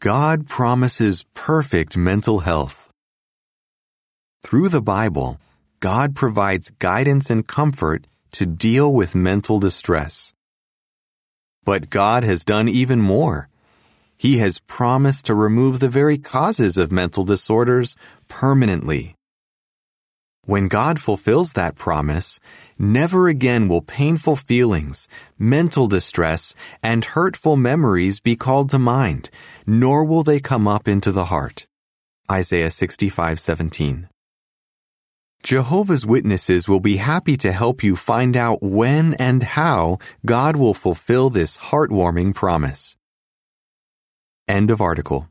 God promises perfect mental health. Through the Bible, God provides guidance and comfort to deal with mental distress. But God has done even more. He has promised to remove the very causes of mental disorders permanently. When God fulfills that promise, never again will painful feelings, mental distress, and hurtful memories be called to mind, nor will they come up into the heart. Isaiah 65:17. Jehovah's Witnesses will be happy to help you find out when and how God will fulfill this heartwarming promise. End of article.